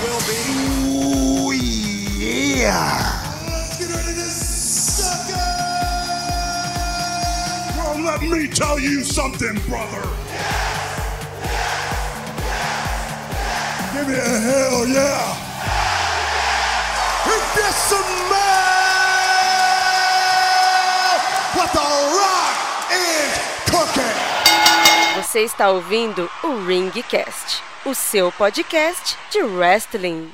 Ooh, yeah! Let me tell you something, brother. Give me a hell yeah! Get some mail! What the rock is cooking! Você está ouvindo o Ringcast, o seu podcast de wrestling.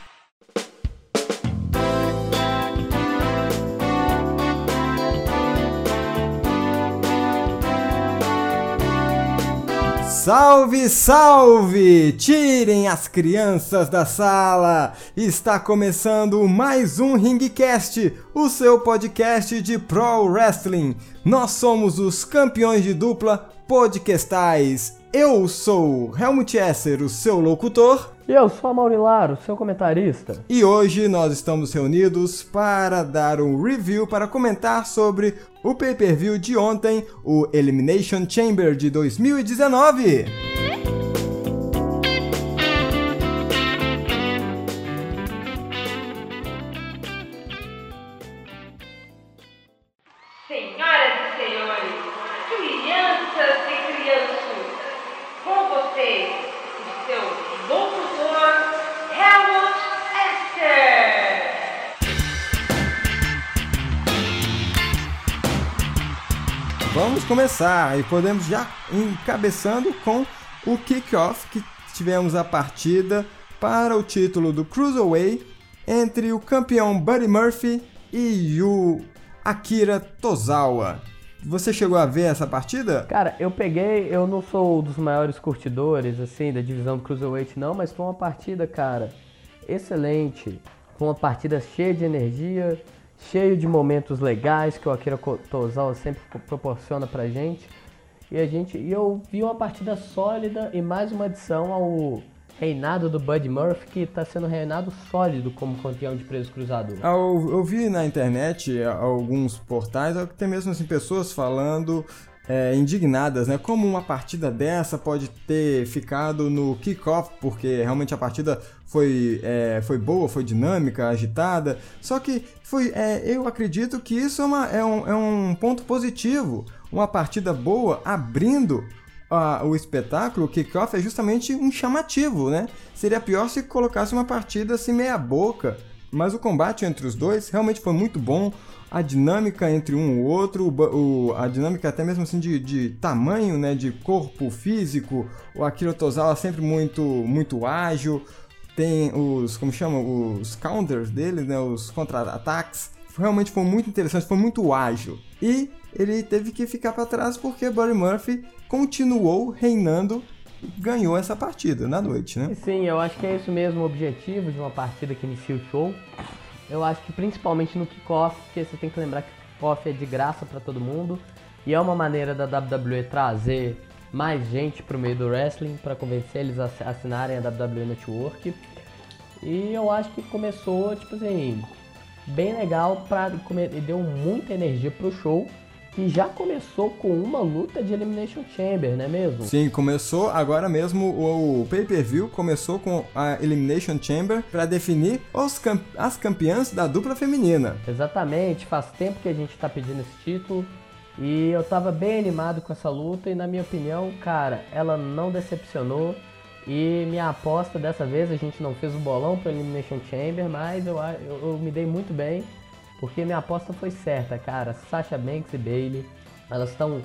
Salve, salve! Tirem as crianças da sala! Está começando mais um Ringcast, o seu podcast de Pro Wrestling. Nós somos os campeões de dupla podcastais. Eu sou Helmut Esser, o seu locutor, E eu sou a Maurilaro, seu comentarista. e hoje nós estamos reunidos para dar um review, para comentar sobre o pay-per-view de ontem, o Elimination Chamber de 2019. Com vocês, o seu locutor, Helmut Esther. Vamos começar e podemos já encabeçando com o kickoff que tivemos a partida para o título do Cruiserweight entre o campeão Buddy Murphy e o Akira Tozawa. Você chegou a ver essa partida? Cara, eu peguei, eu não sou um dos maiores curtidores, assim, da divisão do Cruiserweight não, mas foi uma partida, cara, excelente. Foi uma partida cheia de energia, cheio de momentos legais que o Akira Tozawa sempre pro- proporciona pra gente. E a gente, e eu vi uma partida sólida e mais uma adição ao reinado do Buddy Murphy, que tá sendo reinado sólido como campeão de peso cruzador. Ah, Eu, eu vi na internet ah, alguns portais, até mesmo assim, pessoas falando é, indignadas, né? Como uma partida dessa pode ter ficado no kickoff, porque realmente a partida foi, é, foi boa, foi dinâmica, agitada. Só que foi, é, eu acredito que isso é, uma- é um, é um ponto positivo. Uma partida boa abrindo a- o espetáculo, o kickoff, é justamente um chamativo, né? Seria pior se colocasse uma partida assim meia boca. Mas o combate entre os dois realmente foi muito bom. A dinâmica entre um e outro, o- a dinâmica até mesmo assim de, de tamanho, né? De corpo físico. O Akira Tozawa sempre muito, muito ágil. Tem os, como chama? Os counters dele, né? Os contra-ataques. Realmente foi muito interessante, foi muito ágil. E ele teve que ficar para trás porque Buddy Murphy continuou reinando ganhou essa partida na noite, né? Sim, eu acho que é isso mesmo o objetivo de uma partida que inicia o show. Eu acho que principalmente no kickoff, porque você tem que lembrar que o kickoff é de graça para todo mundo e é uma maneira da WWE trazer mais gente pro meio do wrestling para convencer eles a assinarem a WWE Network. E eu acho que começou, tipo assim, bem legal e deu muita energia pro show, que já começou com uma luta de Elimination Chamber, não é mesmo? Sim, começou agora mesmo o, o pay-per-view começou com a Elimination Chamber para definir os as campeãs da dupla feminina. Exatamente, faz tempo que a gente tá pedindo esse título e eu tava bem animado com essa luta e na minha opinião, cara, ela não decepcionou e minha aposta dessa vez, a gente não fez o bolão pro Elimination Chamber, mas eu, eu, eu me dei muito bem porque minha aposta foi certa, cara. Sasha Banks e Bailey, elas estão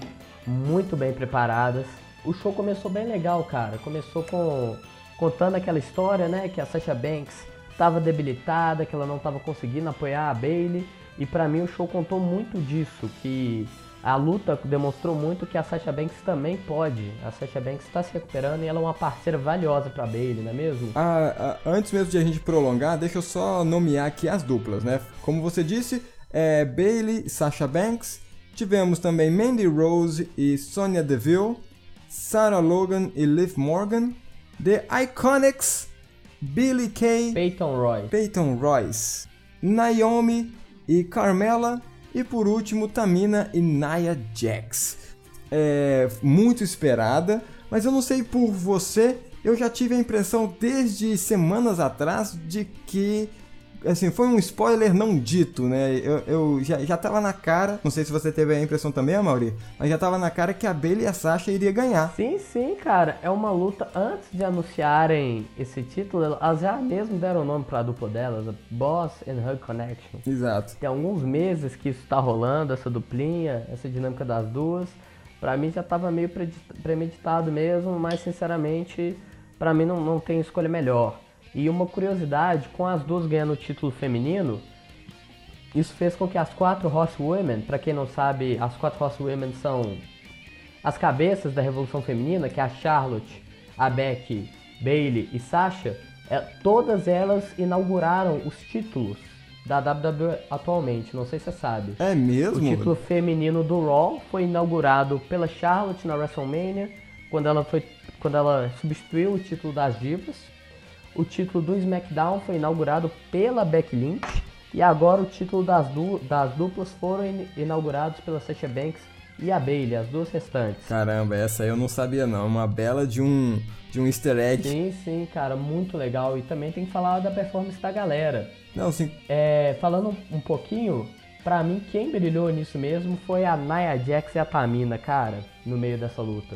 muito bem preparadas. O show começou bem legal, cara. Começou com contando aquela história, né, que a Sasha Banks estava debilitada, que ela não estava conseguindo apoiar a Bailey. E pra mim o show contou muito disso, que a luta demonstrou muito que a Sasha Banks também pode. A Sasha Banks está se recuperando e ela é uma parceira valiosa pra Bailey, não é mesmo? Ah, ah, antes mesmo de a gente prolongar, deixa eu só nomear aqui as duplas, né? Como você disse, é Bailey e Sasha Banks. Tivemos também Mandy Rose e Sonya Deville, Sarah Logan e Liv Morgan, The Iconics, Billy Kay, Peyton Roy. Peyton Royce, Naomi e Carmela, e por último Tamina e Nia Jax. É muito esperada, mas eu não sei por você eu já tive a impressão desde semanas atrás de que assim, foi um spoiler não dito, né? Eu, eu já, já tava na cara, não sei se você teve a impressão também, Amaury, mas já tava na cara que a Bailey e a Sasha iriam ganhar. Sim, sim, cara. É uma luta. Antes de anunciarem esse título, elas já mesmo deram o nome pra dupla delas, a Boss and Hug Connection. Exato. Tem alguns meses que isso tá rolando, essa duplinha, essa dinâmica das duas. Pra mim já tava meio premeditado mesmo, mas sinceramente, pra mim não, não tem escolha melhor. E uma curiosidade, com as duas ganhando o título feminino, isso fez com que as quatro Horsewomen, para quem não sabe, as quatro Horsewomen são as cabeças da Revolução Feminina, que é a Charlotte, a Becky, Bailey e Sasha, é, todas elas inauguraram os títulos da WWE atualmente, não sei se você sabe. É mesmo? O título feminino do Raw foi inaugurado pela Charlotte na WrestleMania, quando ela, foi, quando ela substituiu o título das divas. O título do SmackDown foi inaugurado pela Becky Lynch. E agora o título das, du das duplas foram in inaugurados pela Sasha Banks e a Bailey, as duas restantes. Caramba, essa eu não sabia não. Uma bela de um, de um easter egg. Sim, sim, cara, muito legal. E também tem que falar da performance da galera. Não, sim. É, falando um pouquinho, pra mim quem brilhou nisso mesmo foi a Nia Jax e a Tamina, cara, no meio dessa luta.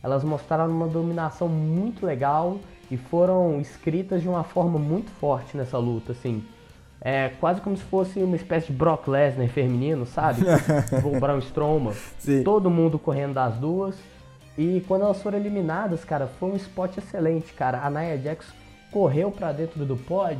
Elas mostraram uma dominação muito legal e foram escritas de uma forma muito forte nessa luta, assim. É quase como se fosse uma espécie de Brock Lesnar feminino, sabe? o Braun Strowman. Sim. Todo mundo correndo das duas. E quando elas foram eliminadas, cara, foi um spot excelente, cara. A Nia Jax correu para dentro do pod,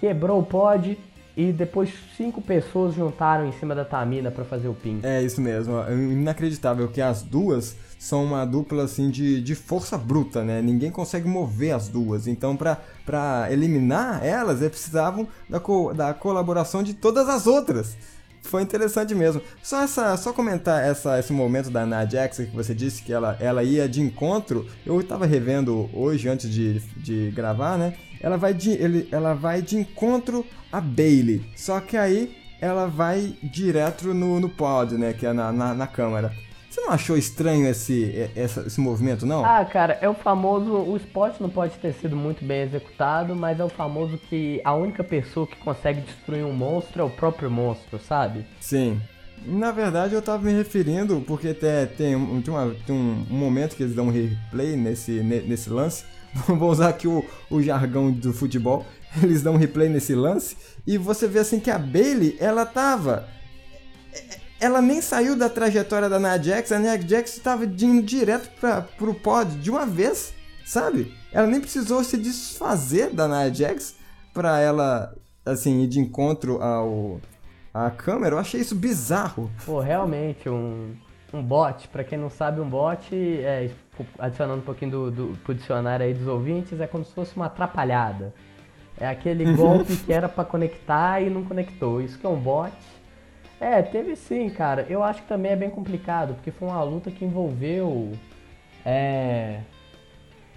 quebrou o pod e depois cinco pessoas juntaram em cima da Tamina para fazer o pin. É isso mesmo. É inacreditável que as duas são uma dupla assim de, de força bruta, né? Ninguém consegue mover as duas. Então, para eliminar elas, eles precisavam da, co da colaboração de todas as outras. Foi interessante mesmo. Só essa, só comentar essa, esse momento da Nia que você disse que ela, ela ia de encontro. Eu estava revendo hoje antes de, de gravar, né? Ela vai de, ele, ela vai de encontro a Bailey. Só que aí ela vai direto no, no pod, né? Que é na, na, na câmera. Você não achou estranho esse, esse, esse movimento, não? Ah, cara, é o famoso. O esporte não pode ter sido muito bem executado, mas é o famoso que a única pessoa que consegue destruir um monstro é o próprio monstro, sabe? Sim. Na verdade, eu tava me referindo, porque tem, tem, um, tem, uma, tem um, momento que eles dão um replay nesse, nesse lance. Vou usar aqui o, o jargão do futebol. Eles dão um replay nesse lance. E você vê assim que a Bailey, ela tava ela nem saiu da trajetória da Nia Jax, a Nia Jax estava indo direto para pro pod de uma vez, sabe? Ela nem precisou se desfazer da Nia Jax para ela, assim, ir de encontro ao a câmera. Eu achei isso bizarro. Pô, realmente, um, um bot, para quem não sabe, um bot, é, adicionando um pouquinho do, do pro dicionário aí dos ouvintes, é como se fosse uma atrapalhada. É aquele golpe que era para conectar e não conectou. Isso que é um bot. É, teve sim, cara. Eu acho que também é bem complicado, porque foi uma luta que envolveu é,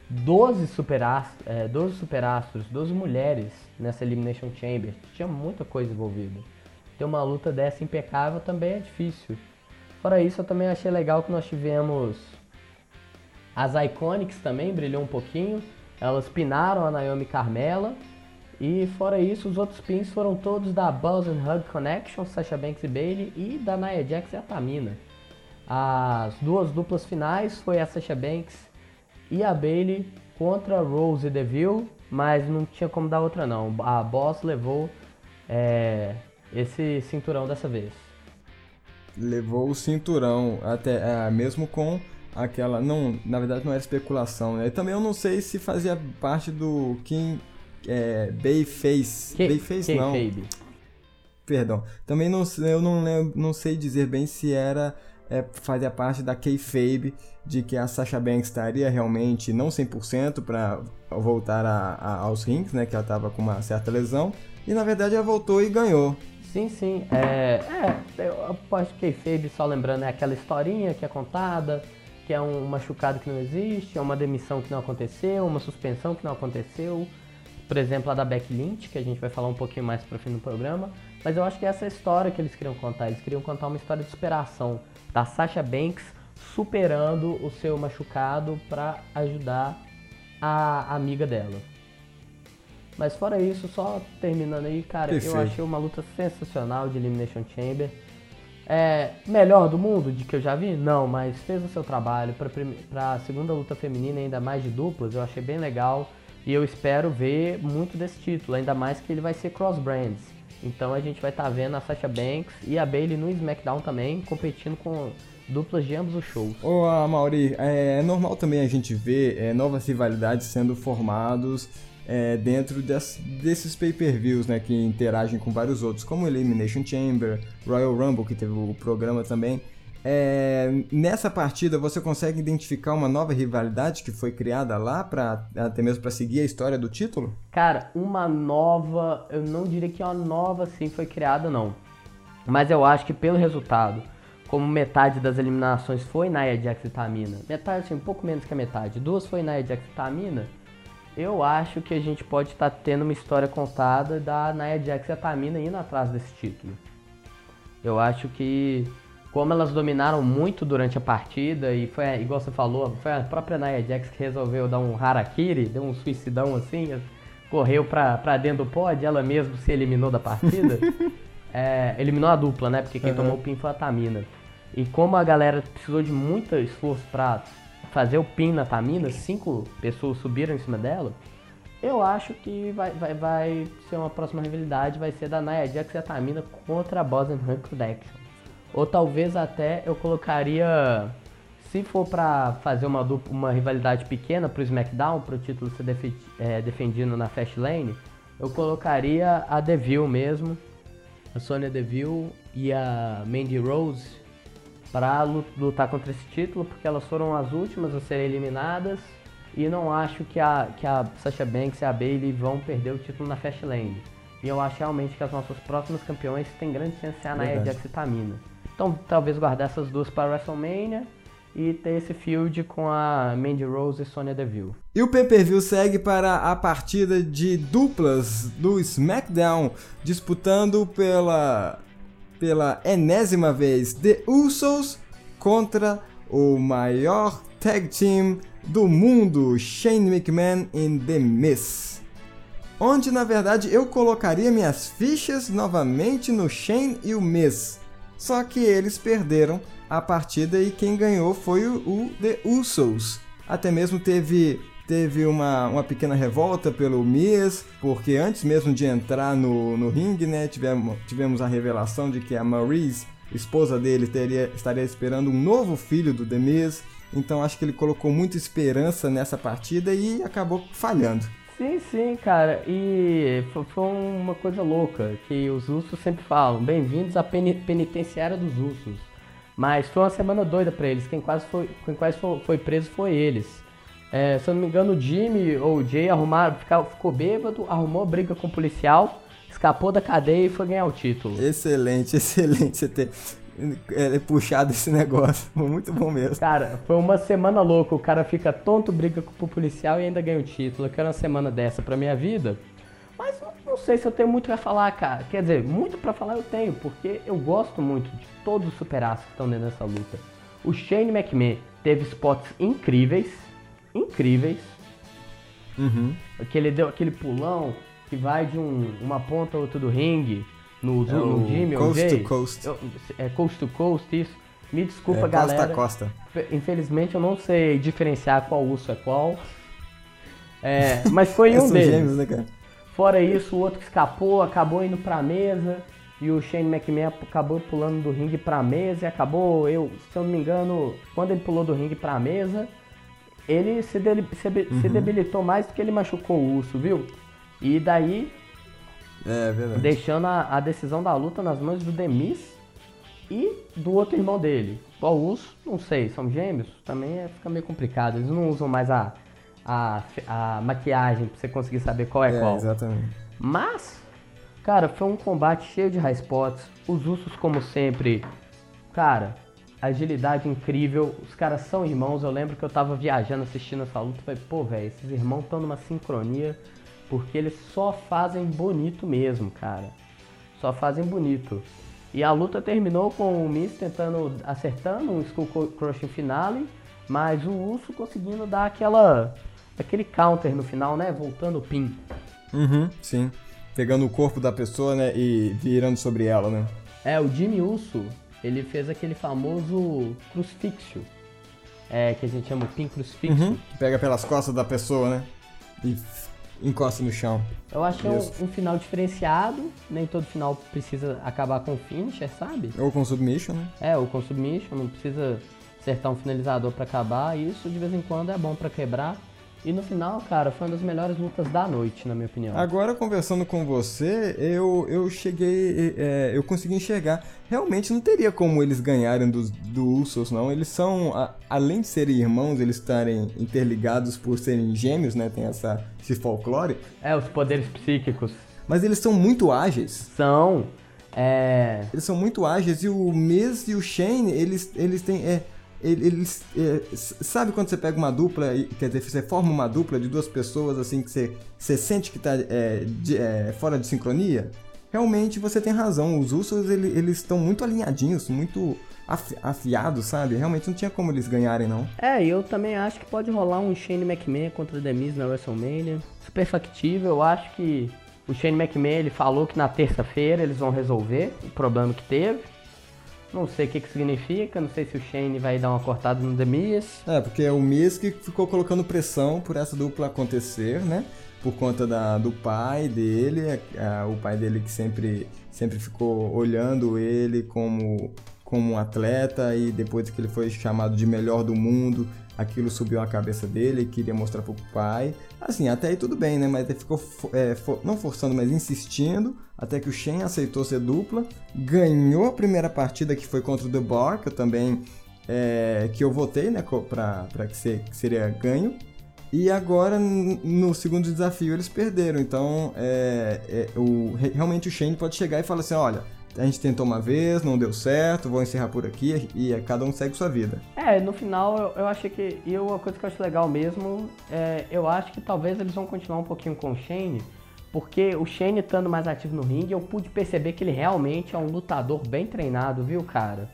12 superastros, é, 12 superastros, 12 mulheres nessa Elimination Chamber. Tinha muita coisa envolvida. Ter uma luta dessa impecável também é difícil. Fora isso, eu também achei legal que nós tivemos as Iconics também, brilhou um pouquinho. Elas pinaram a Naomi Carmela e fora isso, os outros pins foram todos da Buzz and Hug Connection, Sasha Banks e Bailey, e da Nia Jax e a Tamina. As duas duplas finais foi a Sasha Banks e a Bailey contra Rose e Deville, mas não tinha como dar outra não. A Boss levou é, esse cinturão dessa vez. Levou o cinturão, até é, mesmo com aquela. Não, na verdade não era especulação, né? também eu não sei se fazia parte do King é, Bayface. Que, Bayface não. Baby. Perdão. Também não, eu não, não sei dizer bem se era é, fazia parte da kayfabe de que a Sasha Banks estaria realmente não 100% para voltar a, a, aos rings, né, que ela estava com uma certa lesão, e na verdade ela voltou e ganhou. Sim, sim. É, é eu aposto que kayfabe, só lembrando, é aquela historinha que é contada, que é um machucado que não existe, é uma demissão que não aconteceu, uma suspensão que não aconteceu, por exemplo, a da Beck Lynch, que a gente vai falar um pouquinho mais pro fim do programa. Mas eu acho que essa é a história que eles queriam contar. Eles queriam contar uma história de superação da Sasha Banks superando o seu machucado para ajudar a amiga dela. Mas fora isso, só terminando aí, cara, Perfeito. eu achei uma luta sensacional de Elimination Chamber. É, melhor do mundo de que eu já vi? Não, mas fez o seu trabalho. Prime- pra segunda luta feminina, ainda mais de duplas, eu achei bem legal. E eu espero ver muito desse título, ainda mais que ele vai ser cross-brands. Então a gente vai estar vendo a Sasha Banks e a Bailey no SmackDown também, competindo com duplas de ambos os shows. Ô, Mauri, é normal também a gente ver é, novas rivalidades sendo formados é, dentro des- desses pay-per-views, né, que interagem com vários outros, como Elimination Chamber, Royal Rumble, que teve o programa também. É, nessa partida você consegue identificar uma nova rivalidade que foi criada lá, pra, até mesmo para seguir a história do título? Cara, uma nova, eu não diria que uma nova assim foi criada não. Mas eu acho que pelo resultado, como metade das eliminações foi Nia Jax e Tamina, metade assim, um pouco menos que a metade, duas foi Nia Jax e Tamina, eu acho que a gente pode estar tendo uma história contada da Nia Jax e a Tamina indo atrás desse título. Eu acho que como elas dominaram muito durante a partida e foi, igual você falou, foi a própria Nia Jax que resolveu dar um harakiri, deu um suicidão assim, correu pra, pra dentro do pod, ela mesma se eliminou da partida. É, eliminou a dupla, né? Porque quem tomou o pin foi a Tamina. E como a galera precisou de muito esforço pra fazer o pin na Tamina, cinco pessoas subiram em cima dela, eu acho que vai, vai, vai ser uma próxima rivalidade, vai ser da Nia Jax e a Tamina contra a and Hunt Connection. Ou talvez até eu colocaria, se for pra fazer uma, dupla, uma rivalidade pequena pro SmackDown, pro título ser defe- é, defendido na Fastlane, eu colocaria a Deville mesmo, a Sonya Deville e a Mandy Rose para lutar contra esse título, porque elas foram as últimas a serem eliminadas e não acho que a, que a Sasha Banks e a Bailey vão perder o título na Fastlane. E eu acho realmente que as nossas próximas campeões têm grande chance de ser a Nia. Jax e Tamina. Então talvez guardar essas duas para WrestleMania e ter esse feud com a Mandy Rose e Sonya Deville. E o pay-per-view segue para a partida de duplas do SmackDown, disputando pela pela enésima vez The Usos contra o maior tag team do mundo, Shane McMahon e The Miz. Onde na verdade eu colocaria minhas fichas novamente no Shane e o Miz. Só que eles perderam a partida e quem ganhou foi o, o The Usos. Até mesmo teve teve uma, uma pequena revolta pelo Miz, porque antes mesmo de entrar no, no ringue, né, tivemos, tivemos a revelação de que a Maurice, esposa dele, teria, estaria esperando um novo filho do The Miz. Então acho que ele colocou muita esperança nessa partida e acabou falhando. Sim, sim, cara. E fo- foi uma coisa louca que os Usos sempre falam: bem-vindos à peni- penitenciária dos Usos. Mas foi uma semana doida pra eles. Quem quase foi, quem quase foi, preso foi eles. É, se eu não me engano, o Jimmy ou o Jay arrumaram, fica- ficou bêbado, arrumou briga com o policial, escapou da cadeia e foi ganhar o título. Excelente, excelente você ter é, puxado esse negócio. Foi muito bom mesmo. Cara, foi uma semana louca. O cara fica tonto, briga com o policial e ainda ganha o título. Eu quero uma semana dessa pra minha vida. Mas não, sei se eu tenho muito pra falar, cara. Quer dizer, muito pra falar eu tenho, porque eu gosto muito de todos os superaços que estão dentro dessa luta. O Shane McMahon teve spots incríveis, incríveis. Uhum. Que ele deu aquele pulão que vai de um- uma ponta a outra do ringue, no, É no ou coast to coast. Eu- é coast to coast, isso. Me desculpa, É, galera. costa a costa. Infelizmente eu não sei diferenciar qual urso é qual. É, mas foi É, um deles. gêmeos, né, cara? Fora isso, o outro que escapou, acabou indo pra mesa. E o Shane McMahon acabou pulando do ringue pra mesa e acabou, eu, se eu não me engano, quando ele pulou do ringue pra mesa, ele se, deli- se, be- se Uhum. debilitou mais do que ele machucou o urso, viu? E daí, É verdade. deixando a, a decisão da luta nas mãos do Demis e do outro irmão dele. Qual urso? Não sei, são gêmeos? Também é, fica meio complicado. Eles não usam mais a, a, a maquiagem pra você conseguir saber qual é, É, qual. exatamente. Mas, cara, foi um combate cheio de high spots. Os ursos, como sempre, cara, agilidade incrível. Os caras são irmãos. Eu lembro que eu tava viajando assistindo essa luta. e Falei, pô, velho, esses irmãos estão numa sincronia. Porque eles só fazem bonito mesmo, cara. Só fazem bonito. E a luta terminou com o Miz tentando, acertando um Skull Crushing Finale. Mas o Urso conseguindo dar aquela aquele counter no final, né? Voltando o pin. Uhum, sim. Pegando o corpo da pessoa, né, e virando sobre ela, né? É, o Jimmy Uso, ele fez aquele famoso crucifixo. É, que a gente chama o pin crucifixo. Uhum. Pega pelas costas da pessoa, né? E encosta no chão. Eu acho que é um, um final diferenciado. Nem todo final precisa acabar com finisher, sabe? Ou com submission, né? É, ou com submission, não precisa acertar um finalizador pra acabar. Isso de vez em quando é bom pra quebrar. E no final, cara, foi uma das melhores lutas da noite, na minha opinião. Agora, conversando com você, eu, eu cheguei. é, eu consegui enxergar. Realmente não teria como eles ganharem dos, do Usos, não. Eles são, a- além de serem irmãos, eles estarem interligados por serem gêmeos, né? Tem essa, esse folclore. É, os poderes psíquicos Mas eles são muito ágeis. são. É. Eles são muito ágeis e o Miz e o Shane, eles, eles têm. É, eles. é, sabe quando você pega uma dupla, quer dizer, você forma uma dupla de duas pessoas assim que você, você sente que tá é, é, fora de sincronia? Realmente você tem razão. Os Usos ele- eles estão muito alinhadinhos, muito afi- afiados, sabe? Realmente não tinha como eles ganharem, não. É, eu também acho que pode rolar um Shane McMahon contra o The Miz na WrestleMania. Super factível, eu acho que o Shane McMahon ele falou que na terça-feira eles vão resolver o problema que teve. Não sei o que, que significa, não sei se o Shane vai dar uma cortada no The Miz. É, porque é o Miz que ficou colocando pressão por essa dupla acontecer, né? Por conta da, do pai dele, é, é, o pai dele que sempre, sempre ficou olhando ele como, como um atleta e depois que ele foi chamado de melhor do mundo, aquilo subiu a cabeça dele e queria mostrar pro pai. Assim, até aí tudo bem, né? Mas ele ficou, é, fo- não forçando, mas insistindo, até que o Shen aceitou ser dupla, ganhou a primeira partida que foi contra o The Bar, que eu também é, que eu votei, né, pra, pra que, se- que seria ganho. E agora, no segundo desafio, eles perderam. Então, é, é, o, re- realmente o Shane pode chegar e falar assim, olha, a gente tentou uma vez, não deu certo, vou encerrar por aqui e, é, cada um segue sua vida. É, no final eu, eu achei que. E uma coisa que eu acho legal mesmo, é, eu acho que talvez eles vão continuar um pouquinho com o Shane, porque o Shane estando mais ativo no ringue, eu pude perceber que ele realmente é um lutador bem treinado, viu, cara?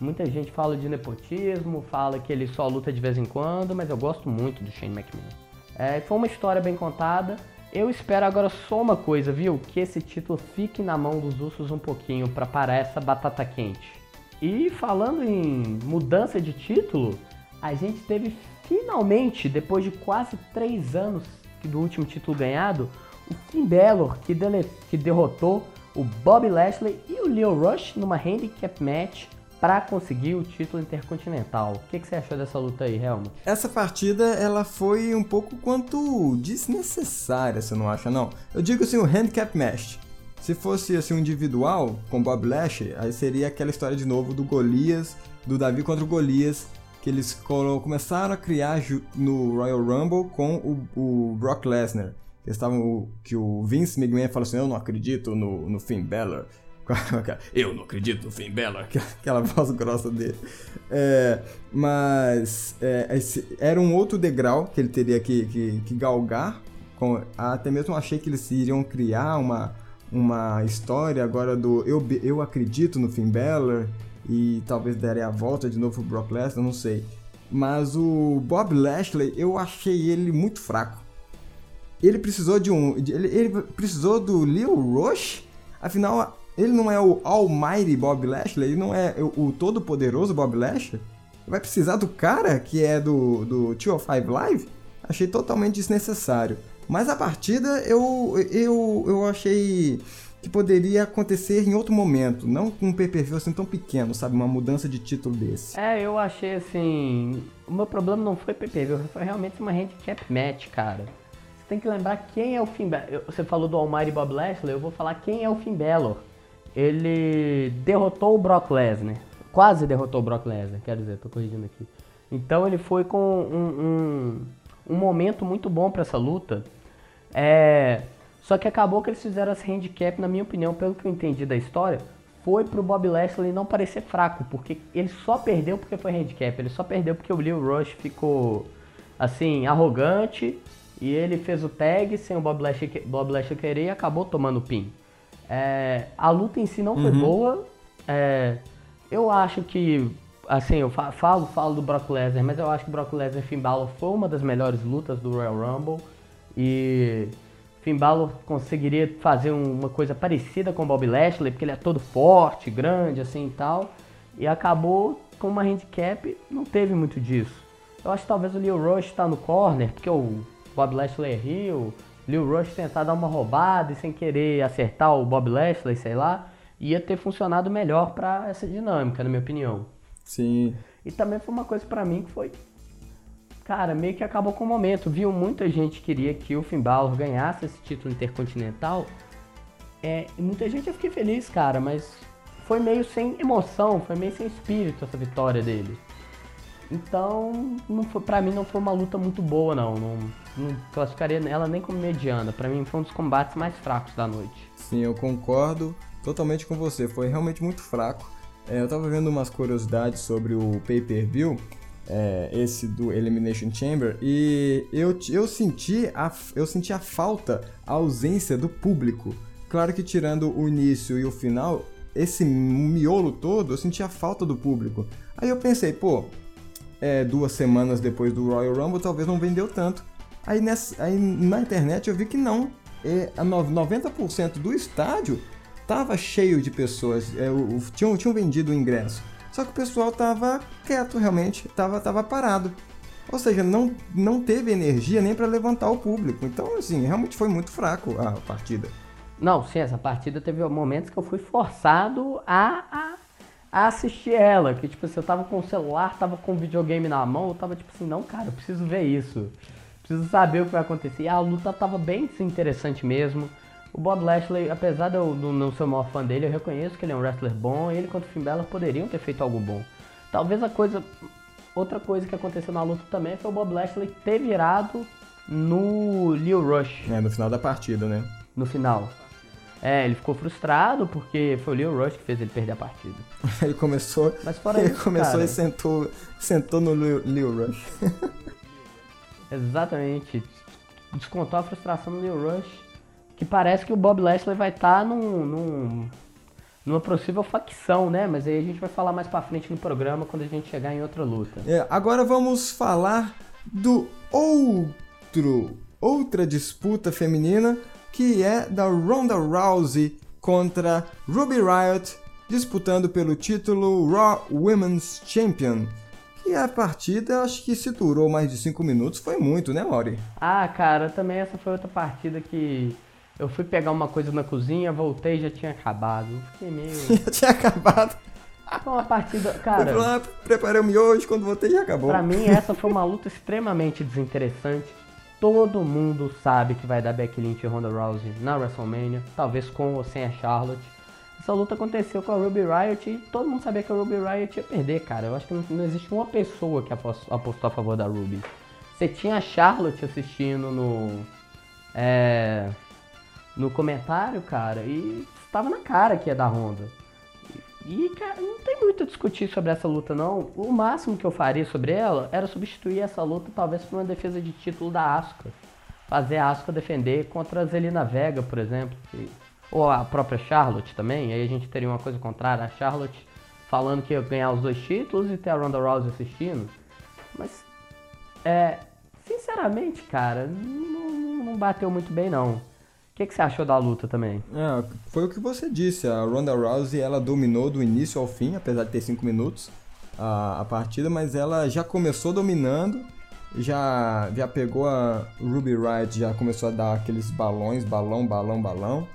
Muita gente fala de nepotismo, fala que ele só luta de vez em quando, mas eu gosto muito do Shane McMahon. É, foi uma história bem contada. Eu espero agora só uma coisa, viu? Que esse título fique na mão dos ursos um pouquinho para parar essa batata quente. E falando em mudança de título, a gente teve finalmente, depois de quase três anos do último título ganhado, o Finn Balor que, dele- que derrotou o Bobby Lashley e o Leo Rush numa handicap match para conseguir o título intercontinental. O que, que você achou dessa luta aí, Helmut? Essa partida, ela foi um pouco quanto desnecessária, você não acha, não? Eu digo assim, o handicap match. Se fosse assim um individual, com Bob Lashley, aí seria aquela história de novo do Golias, do Davi contra o Golias, que eles começaram a criar no Royal Rumble com o, o Brock Lesnar. Estavam, que o Vince McMahon falou assim, eu não acredito no, no Finn Balor. Eu não acredito no Finn Balor, aquela- voz grossa dele. É, mas é, esse era um outro degrau que ele teria que, que, que galgar. Com, até mesmo achei que eles iriam criar uma, uma história agora do eu, eu acredito no Finn Balor e talvez daria a volta de novo pro Brock Lesnar, não sei. Mas o Bob Lashley, eu achei ele muito fraco. Ele precisou de um. de- Ele, ele precisou do Leo Rush? Afinal, ele não é o Almighty Bob Lashley? Ele não é o, todo-poderoso Bob Lashley? Vai precisar do cara que é do, do 205 Live? Achei totalmente desnecessário. Mas a partida eu, eu, eu achei que poderia acontecer em outro momento. Não com um pay-per-view assim tão pequeno, sabe? Uma mudança de título desse. É, eu achei assim. O meu problema não foi PPV, foi realmente uma handicap match, cara. Você tem que lembrar quem é o Finn Balor. Você falou do Almighty Bob Lashley, eu vou falar quem é o Finn Balor. Ele derrotou o Brock Lesnar. Quase derrotou o Brock Lesnar, quero dizer, tô corrigindo aqui. Então ele foi com um, um, um momento muito bom pra essa luta. É, só que acabou que eles fizeram esse handicap, na minha opinião, pelo que eu entendi da história, foi pro Bob Lashley não parecer fraco, porque ele só perdeu porque foi handicap, ele só perdeu porque o Leo Rush ficou assim, arrogante, e ele fez o tag sem o Bob Lashley, Bob Lashley querer e acabou tomando o pin. É, a luta em si não foi boa, é, eu acho que assim, eu fa- falo, falo do Brock Lesnar, mas eu acho que o Brock Lesnar e Finn Balor foi uma das melhores lutas do Royal Rumble. E Finn Balor conseguiria fazer um- uma coisa parecida com o Bob Lashley, porque ele é todo forte, grande, assim e tal. E acabou com uma handicap, não teve muito disso. Eu acho que talvez o Leo Rush tá no corner, porque o Bob Lashley é heel, Leo Rush tentar dar uma roubada e sem querer acertar o Bob Lashley, sei lá, ia ter funcionado melhor pra essa dinâmica, na minha opinião. Sim. E também foi uma coisa pra mim que foi. Cara, meio que acabou com o momento. Viu muita gente queria que o Finn Balor ganhasse esse título intercontinental. É, e muita gente eu fiquei feliz, cara, mas foi meio sem emoção, foi meio sem espírito essa vitória dele. Então, não foi, pra mim não foi uma luta muito boa, não. Não, não classificaria ela nem como mediana. Pra mim foi um dos combates mais fracos da noite. Sim, eu concordo totalmente com você. Foi realmente muito fraco. É, eu tava vendo umas curiosidades sobre o pay-per-view, é, esse do Elimination Chamber, e eu, eu, senti a, eu senti a falta, a ausência do público. Claro que tirando o início e o final, esse miolo todo, eu senti a falta do público. Aí eu pensei, pô, é, duas semanas depois do Royal Rumble, talvez não vendeu tanto. Aí, nessa, aí na internet eu vi que não. É, a no- 90% do estádio tava cheio de pessoas. É, o, tinham, tinham vendido o ingresso. Só que o pessoal tava quieto, realmente. Tava, tava parado. Ou seja, não, não teve energia nem para levantar o público. Então, assim, realmente foi muito fraco a partida. Não, sim, essa partida teve momentos que eu fui forçado a, a, a assistir ela. Que, tipo assim, eu tava com o celular, tava com o videogame na mão, eu tava tipo assim, não, cara, eu preciso ver isso. Preciso saber o que vai acontecer. E a luta tava bem interessante mesmo. O Bob Lashley, apesar de eu não ser o maior fã dele, eu reconheço que ele é um wrestler bom. E ele contra o Finn Balor poderiam ter feito algo bom. Talvez a coisa... Outra coisa que aconteceu na luta também foi o Bob Lashley ter virado no Leo Rush É, no final da partida, né? no final. É, ele ficou frustrado porque foi o Leo Rush que fez ele perder a partida. Ele começou, Mas fora ele isso, começou cara- e sentou, sentou no Leo Leo Rush. Exatamente. Descontou a frustração do Leo Rush. Que parece que o Bob Lashley vai estar num, num, numa possível facção, né? Mas aí a gente vai falar mais pra frente no programa quando a gente chegar em outra luta. É, agora vamos falar do outro, outra disputa feminina, que é da Ronda Rousey contra Ruby Riot, disputando pelo título Raw Women's Champion. E a partida, acho que se durou mais de 5 minutos, foi muito, né, Mauri? Ah, cara, também essa foi outra partida que eu fui pegar uma coisa na cozinha, voltei e já tinha acabado. Fiquei meio. Já tinha acabado. Foi uma partida. Cara. lá, preparei o miojo, quando voltei já acabou. Pra mim, essa foi uma luta extremamente desinteressante. Todo mundo sabe que vai dar Becky Lynch e Ronda Rousey na WrestleMania, talvez com ou sem a Charlotte. Essa luta aconteceu com a Ruby Riot e todo mundo sabia que a Ruby Riot ia perder, cara. Eu acho que não, não existe uma pessoa que apos- apostou a favor da Ruby. Você tinha a Charlotte assistindo no. É, no comentário, cara, e estava na cara que ia dar Ronda. E, cara, não tem muito a discutir sobre essa luta, não. O máximo que eu faria sobre ela era substituir essa luta, talvez, por uma defesa de título da Asuka. Fazer a Asuka defender contra a Zelina Vega, por exemplo. que- Ou a própria Charlotte também. Aí a gente teria uma coisa contrária. A Charlotte falando que ia ganhar os dois títulos e ter a Ronda Rousey assistindo. Mas, é... Sinceramente, cara, não, não- não bateu muito bem, não. Que, que você achou da luta também? É, foi o que você disse. A Ronda Rousey ela dominou do início ao fim, apesar de ter 5 minutos a, a partida, mas ela já começou dominando, já, já pegou a Ruby Riot, já começou a dar aqueles balões, balão, balão, balão.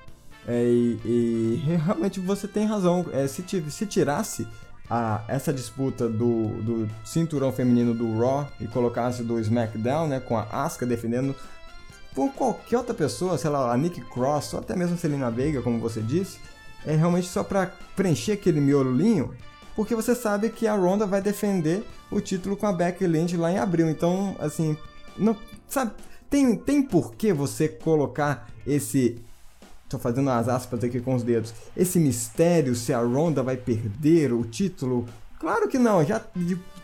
É, e, e realmente você tem razão. É, se, se tirasse a, essa disputa do, do cinturão feminino do Raw e colocasse do SmackDown, né, com a Asuka defendendo por qualquer outra pessoa, sei lá, a Nick Cross, ou até mesmo a Selena Vega, como você disse, é realmente só pra preencher aquele miolinho, porque você sabe que a Ronda vai defender o título com a Becky Lynch lá em abril. Então, assim, não, sabe, tem, tem por que você colocar esse Tô fazendo as aspas aqui com os dedos. Esse mistério se a Ronda vai perder o título? Claro que não. Já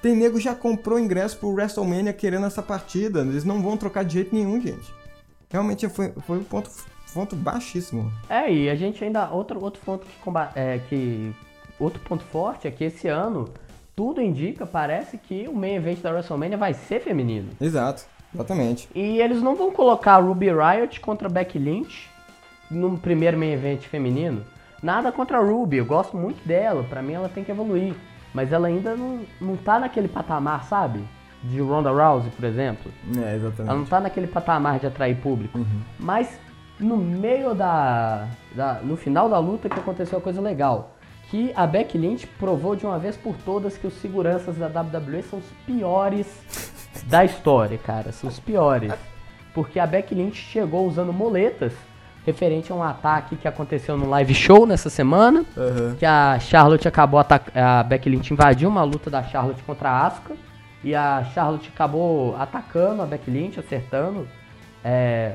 tem nego já comprou ingresso pro WrestleMania querendo essa partida. Eles não vão trocar de jeito nenhum, gente. Realmente foi, foi um ponto, ponto baixíssimo. É, e a gente ainda. Outro, outro ponto que, comba- é, que. Outro ponto forte é que esse ano tudo indica, parece que o main event da WrestleMania vai ser feminino. Exato, exatamente. E eles não vão colocar a Ruby Riot contra Becky Lynch no primeiro main event feminino. Nada contra a Ruby, eu gosto muito dela, pra mim ela tem que evoluir. Mas ela ainda não, não tá naquele patamar, sabe? De Ronda Rousey, por exemplo. É, exatamente. Ela não tá naquele patamar de atrair público. Mas no meio da, da. No final da luta que aconteceu uma coisa legal. Que a Becky Lynch provou de uma vez por todas que os seguranças da WWE são os piores da história, cara. São os piores. Porque a Becky Lynch chegou usando muletas referente a um ataque que aconteceu no live show nessa semana. Aham. Que a Charlotte acabou a Becky Lynch invadiu uma luta da Charlotte contra a Asuka e a Charlotte acabou atacando a Becky Lynch, acertando é,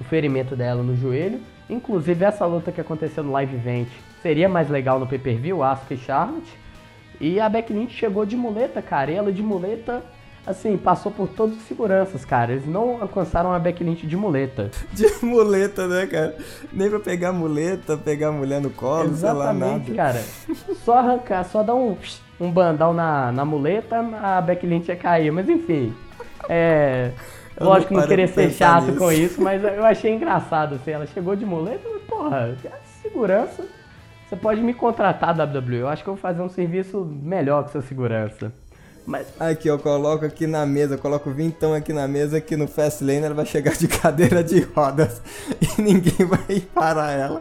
o ferimento dela no joelho. Inclusive essa luta que aconteceu no live event seria mais legal no pay-per-view, Asuka e Charlotte. E a Becky Lynch chegou de muleta, cara. E ela de muleta, assim, passou por todos os seguranças, cara. Eles não alcançaram a Becky Lynch de muleta. De muleta, né, cara? Nem pra pegar muleta, pegar a mulher no colo, sei lá, Exatamente, nada. cara. Só arrancar, só dar um, um bandal na, na muleta, a Becky Lynch ia cair. Mas enfim, é... Eu Lógico que não não pra ser chato nisso. com isso, mas eu achei engraçado, assim. Ela chegou de muleta, mas, porra, segurança... Você pode me contratar, WWE. Eu acho que eu vou fazer um serviço melhor que seu segurança. Mas Aqui, eu coloco aqui na mesa, eu coloco o vintão aqui na mesa, que no Fast Lane ela vai chegar de cadeira de rodas e ninguém vai parar ela.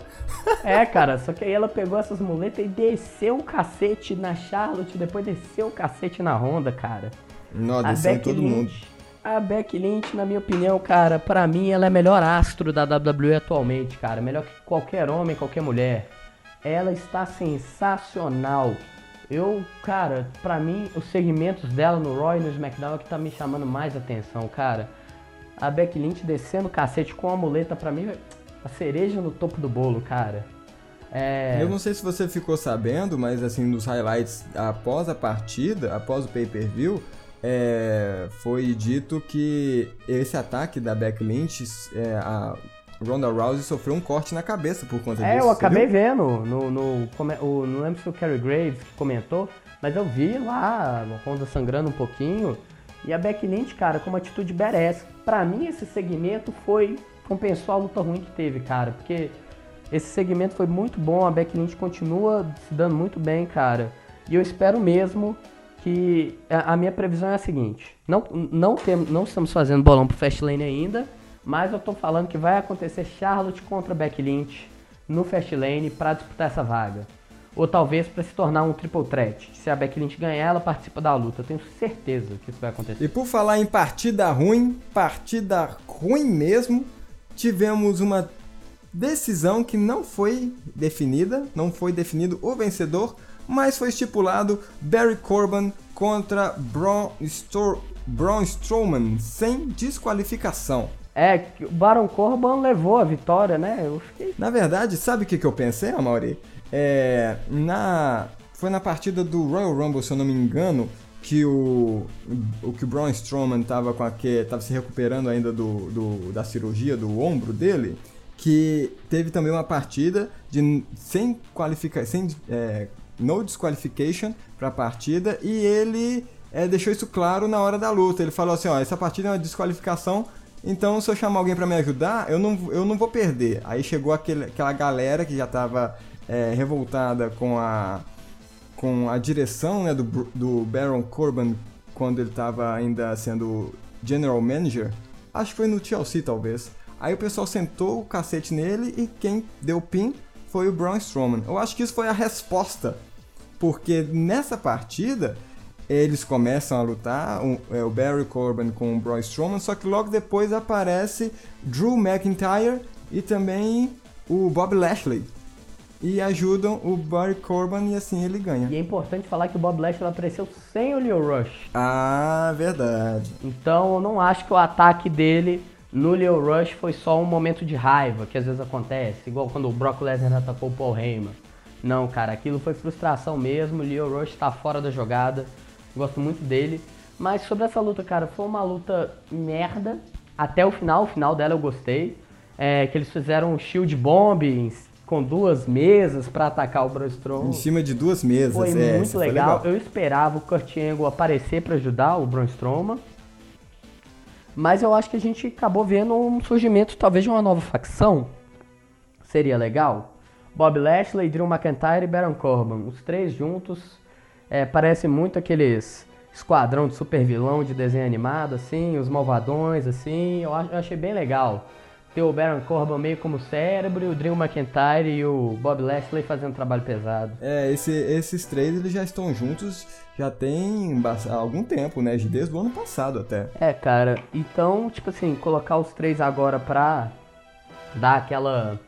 É, cara, só que aí ela pegou essas muletas e desceu o cacete na Charlotte, depois desceu o cacete na Honda, cara. A desceu em todo Lynch, mundo. a Becky Lynch, na minha opinião, cara, pra mim ela é a melhor astro da WWE atualmente, cara. Melhor que qualquer homem, qualquer mulher. Ela está sensacional. Eu, cara, pra mim, os segmentos dela no Raw e no SmackDown é que tá me chamando mais atenção, cara. A Becky Lynch descendo o cacete com a muleta, pra mim, a cereja no topo do bolo, cara. É. Eu não sei se você ficou sabendo, mas assim, nos highlights após a partida, após o pay-per-view, é, foi dito que esse ataque da Becky Lynch, é, a Ronda Rousey sofreu um corte na cabeça por conta É, disso. eu você acabei vendo no, no, o, não lembro se o Kerry Graves comentou, mas eu vi lá a Honda sangrando um pouquinho e a Becky Lynch, cara, com uma atitude badass. Pra mim esse segmento foi compensou a luta ruim que teve, cara, porque esse segmento foi muito bom, a Becky Lynch continua se dando muito bem, cara. E eu espero mesmo que a a minha previsão é a seguinte: não não tem, não estamos fazendo bolão pro Fastlane ainda, mas eu tô falando que vai acontecer Charlotte contra Becky Lynch no Fastlane pra disputar essa vaga. Ou talvez pra se tornar um triple threat. Se a Becky Lynch ganhar, ela participa da luta. Eu tenho certeza que isso vai acontecer. E por falar em partida ruim, partida ruim mesmo, tivemos uma decisão que não foi definida, não foi definido o vencedor, mas foi estipulado Barry Corbin contra Braun, Stor Braun Strowman sem desqualificação. É, o Baron Corbin levou a vitória, né? Eu fiquei. Na verdade, sabe o que, que eu pensei, Amaury? É, na, foi na partida do Royal Rumble, se eu não me engano, que o, o que o Braun Strowman estava com a que tava se recuperando ainda do, do- da cirurgia do ombro dele, que teve também uma partida de sem qualifica, sem é, no disqualification para a partida e ele é, deixou isso claro na hora da luta. Ele falou assim, ó, essa partida é uma desqualificação então, se eu chamar alguém pra me ajudar, eu não, eu não vou perder. Aí chegou aquele, aquela galera que já tava é, revoltada com a, com a direção né, do, do Baron Corbin quando ele tava ainda sendo General Manager. Acho que foi no TLC, talvez. Aí o pessoal sentou o cacete nele e quem deu pin foi o Braun Strowman. Eu acho que isso foi a resposta. Porque nessa partida, eles começam a lutar, o, é, o Barry Corbin com o Braun Strowman, só que logo depois aparece Drew McIntyre e também o Bob Lashley. E ajudam o Barry Corbin e assim ele ganha. E é importante falar que o Bob Lashley apareceu sem o Leo Rush. Ah, verdade. Então eu não acho que o ataque dele no Leo Rush foi só um momento de raiva, que às vezes acontece, igual quando o Brock Lesnar atacou o Paul Heyman. Não, cara, aquilo foi frustração mesmo, o Leo Rush tá fora da jogada, gosto muito dele. Mas sobre essa luta, cara, foi uma luta merda. Até o final, o final dela eu gostei. É, que eles fizeram um shield bomb com duas mesas pra atacar o Braun Strowman. Em cima de duas mesas, Foi é, muito foi legal. Eu esperava o Kurt Angle aparecer pra ajudar o Braun Strowman. Mas eu acho que a gente acabou vendo um surgimento talvez de uma nova facção. Seria legal. Bob Lashley, Drew McIntyre e Baron Corbin. Os três juntos é, parece muito aqueles esquadrão de super vilão de desenho animado, assim, os malvadões, assim. Eu, eu achei bem legal. Ter o Baron Corbin meio como cérebro, e o Drew McIntyre e o Bob Lashley fazendo trabalho pesado. É, esse- esses três eles já estão juntos já tem ba- algum tempo, né? Desde o ano passado até. É, cara, então, tipo assim, colocar os três agora pra dar aquela.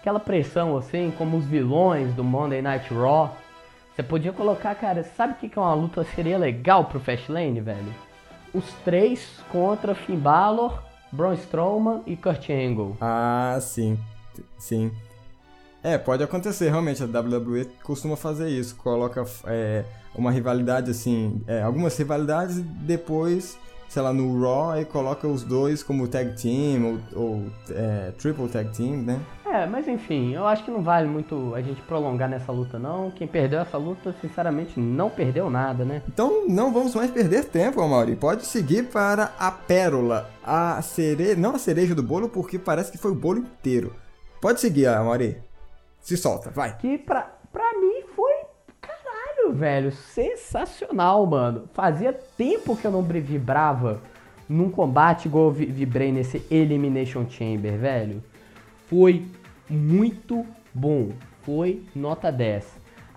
aquela pressão, assim, como os vilões do Monday Night Raw. Você podia colocar, cara, sabe o que é uma luta seria legal pro Fastlane, velho? Os três contra Finn Balor, Braun Strowman e Kurt Angle. Ah, sim. Sim. É, pode acontecer, realmente. A WWE costuma fazer isso. Coloca é, uma rivalidade, assim, é, algumas rivalidades e depois, sei lá, no Raw, aí coloca os dois como tag team ou, ou, é, triple tag team, né? É, mas enfim, eu acho que não vale muito a gente prolongar nessa luta, não. Quem perdeu essa luta, sinceramente, não perdeu nada, né? Então não vamos mais perder tempo, Amaury. Pode seguir para a pérola, a cereja, não a cereja do bolo, porque parece que foi o bolo inteiro. Pode seguir, Amaury. Se solta, vai. que pra, velho. Sensacional, mano. Fazia tempo que eu não vibrava num combate igual eu vi- vibrei nesse Elimination Chamber, velho. Foi muito bom. Foi nota 10.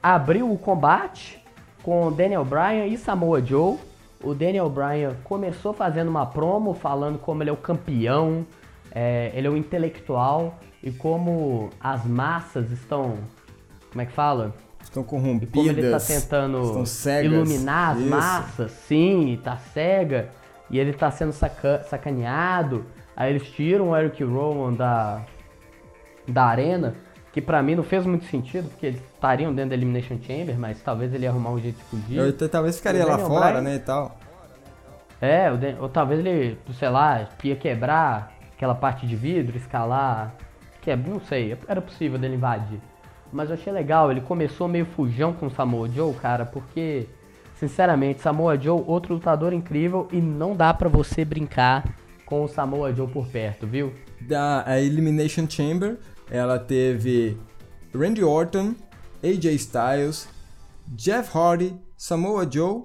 Abriu o combate com Daniel Bryan e Samoa Joe. O Daniel Bryan começou fazendo uma promo falando como ele é o campeão, é, ele é o intelectual e como as massas estão. Como é que fala? Estão E como ele tá corrompidas. tentando iluminar as Isso. massas, sim, e tá cega. E ele tá sendo saca- sacaneado. Aí eles tiram o Eric Rowan da, da arena, que pra mim não fez muito sentido, porque eles estariam dentro da Elimination Chamber, mas talvez ele ia arrumar um jeito de fugir. Eu até talvez ficaria lá fora, Bryan- né, e tal. É, o Dan- ou talvez ele, sei lá, ia quebrar aquela parte de vidro, escalar. Que é, não sei, era possível dele invadir. Mas eu achei legal, ele começou meio fujão com o Samoa Joe, cara, porque, sinceramente, Samoa Joe, outro lutador incrível e não dá pra você brincar com o Samoa Joe por perto, viu? Da a Elimination Chamber, ela teve Randy Orton, AJ Styles, Jeff Hardy, Samoa Joe,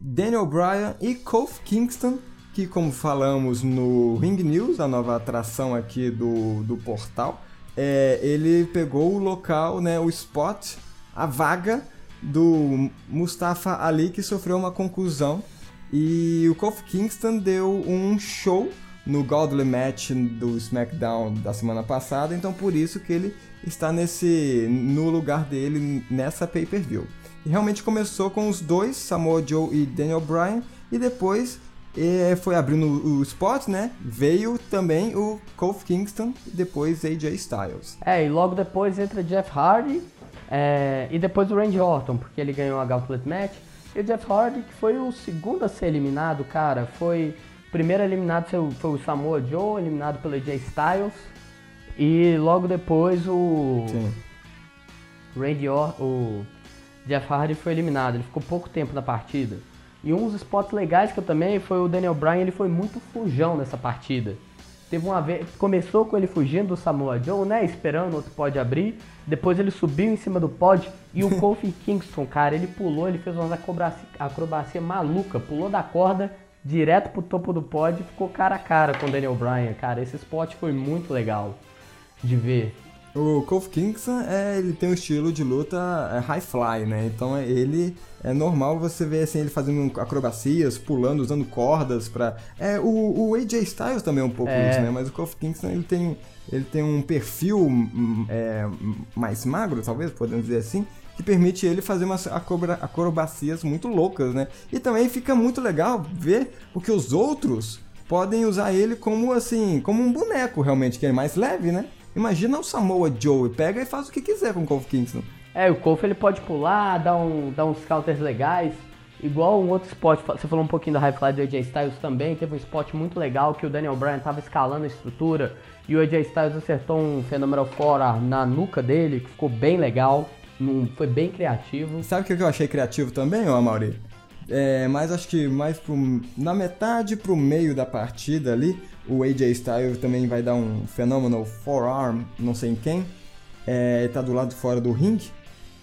Daniel Bryan e Kofi Kingston, que como falamos no Ring News, a nova atração aqui do, do portal, é, ele pegou o local, né, o spot, a vaga do Mustafa Ali que sofreu uma conclusão. E o Kofi Kingston deu um show no Godly Match do SmackDown da semana passada, então por isso que ele está nesse no lugar dele nessa pay-per-view. E realmente começou com os dois, Samoa Joe e Daniel Bryan, e depois eh, foi abrindo o spot, né? Veio também o Kofi Kingston e depois AJ Styles. É, e logo depois entra Jeff Hardy é, e depois o Randy Orton, porque ele ganhou a Gauntlet Match. E o Jeff Hardy, que foi o segundo a ser eliminado, cara, foi. O primeiro eliminado foi o- Samoa Joe, eliminado pelo AJ Styles. E logo depois o Sim. Randy Or o Jeff Hardy foi eliminado. Ele ficou pouco tempo na partida. E um dos spots legais que eu também foi o Daniel Bryan, ele foi muito fujão nessa partida. Teve uma vez, começou com ele fugindo do Samoa Joe, né, esperando o outro pod abrir. Depois ele subiu em cima do pod e o Kofi Kingston, cara, ele pulou, ele fez uma acrobacia, acrobacia maluca, pulou da corda direto pro topo do pod e ficou cara a cara com o Daniel Bryan, cara. Esse spot foi muito legal de ver. O Kofi Kingston, é, ele tem um estilo de luta é, high fly, né? Então é, ele é normal você ver assim ele fazendo acrobacias, pulando, usando cordas para é o, o AJ Styles também é um pouco É. isso, né? Mas o Kofi Kingston ele tem ele tem um perfil hum, é, mais magro, talvez podemos dizer assim, que permite ele fazer umas acroba- acrobacias muito loucas, né? E também fica muito legal ver porque os outros podem usar ele como assim, como um boneco realmente, que é mais leve, né? Imagina o Samoa Joe, pega e faz o que quiser com o Kofi Kingston. É, o Kofi ele pode pular, dar, um, dar uns counters legais. Igual um outro spot, você falou um pouquinho do High Fly do AJ Styles também, teve um spot muito legal que o Daniel Bryan tava escalando a estrutura e o AJ Styles acertou um Phenomenal Forearm na nuca dele, que ficou bem legal, foi bem criativo. Sabe o que eu achei criativo também, ó, Mauri? É, mas acho que mais pro, na metade pro meio da partida ali, o AJ Styles também vai dar um Phenomenal Forearm, não sei em quem, é, tá do lado fora do ringue,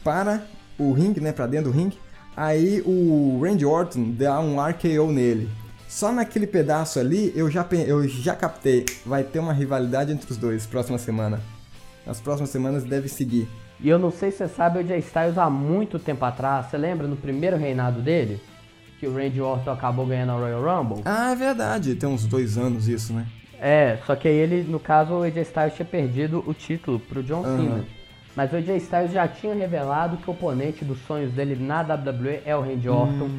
para o ringue, né, pra dentro do ringue, aí o Randy Orton dá um RKO nele. Só naquele pedaço ali, eu já, eu já captei, vai ter uma rivalidade entre os dois próxima semana. Nas próximas semanas deve seguir. E eu não sei se você sabe, o AJ Styles há muito tempo atrás, você lembra no primeiro reinado dele? Que o Randy Orton acabou ganhando a Royal Rumble? Ah, é verdade, tem uns dois anos isso, né? É, só que aí ele, no caso, o AJ Styles tinha perdido o título pro John Aham. Cena. Mas o AJ Styles já tinha revelado que o oponente dos sonhos dele na WWE é o Randy Orton.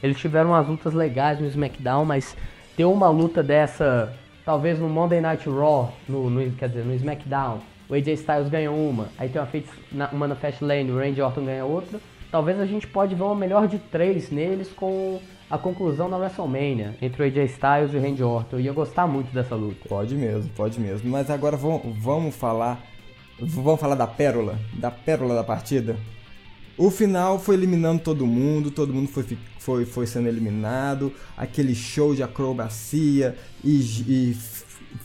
Eles tiveram umas lutas legais no SmackDown, mas ter uma luta dessa, talvez no Monday Night Raw, no, no- quer dizer, no SmackDown, o AJ Styles ganha uma, aí tem uma, feita, uma na Fastlane, o Randy Orton ganha outra. Talvez a gente pode ver uma melhor de três neles com a conclusão na WrestleMania, entre o AJ Styles e o Randy Orton. Eu ia gostar muito dessa luta. Pode mesmo, pode mesmo. Mas agora vamos, vamos falar. Vamos falar da pérola. Da pérola da partida. O final foi eliminando todo mundo, todo mundo foi, foi, foi sendo eliminado, aquele show de acrobacia e, e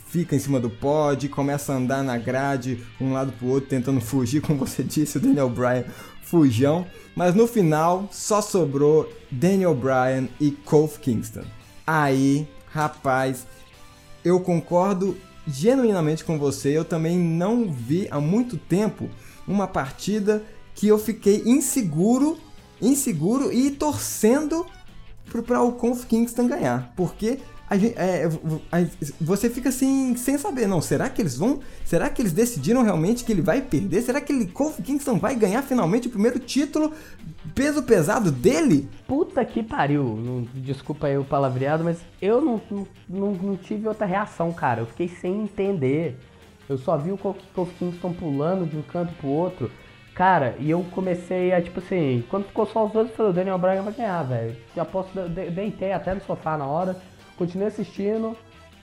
fica em cima do pod, começa a andar na grade, um lado pro outro, tentando fugir, como você disse, o Daniel Bryan fujão. Mas no final só sobrou Daniel Bryan e Kofi Kingston. Aí, rapaz, eu concordo genuinamente com você. Eu também não vi há muito tempo uma partida que eu fiquei inseguro, inseguro e torcendo para o Kofi Kingston ganhar, porque é, você fica assim sem saber, não? Será que eles vão? Será que eles decidiram realmente que ele vai perder? Será que ele Kofi Kingston vai ganhar finalmente o primeiro título peso pesado dele? Puta que pariu. Não- desculpa aí o palavreado, mas eu não, não, não, tive outra reação, cara. Eu fiquei sem entender. Eu só vi o Kofi Kingston pulando de um canto pro outro. Cara, e eu comecei a, tipo assim, quando ficou só os dois, eu falei, o Daniel Bryan vai ganhar, velho. Já deitei até no sofá na hora, continuei assistindo.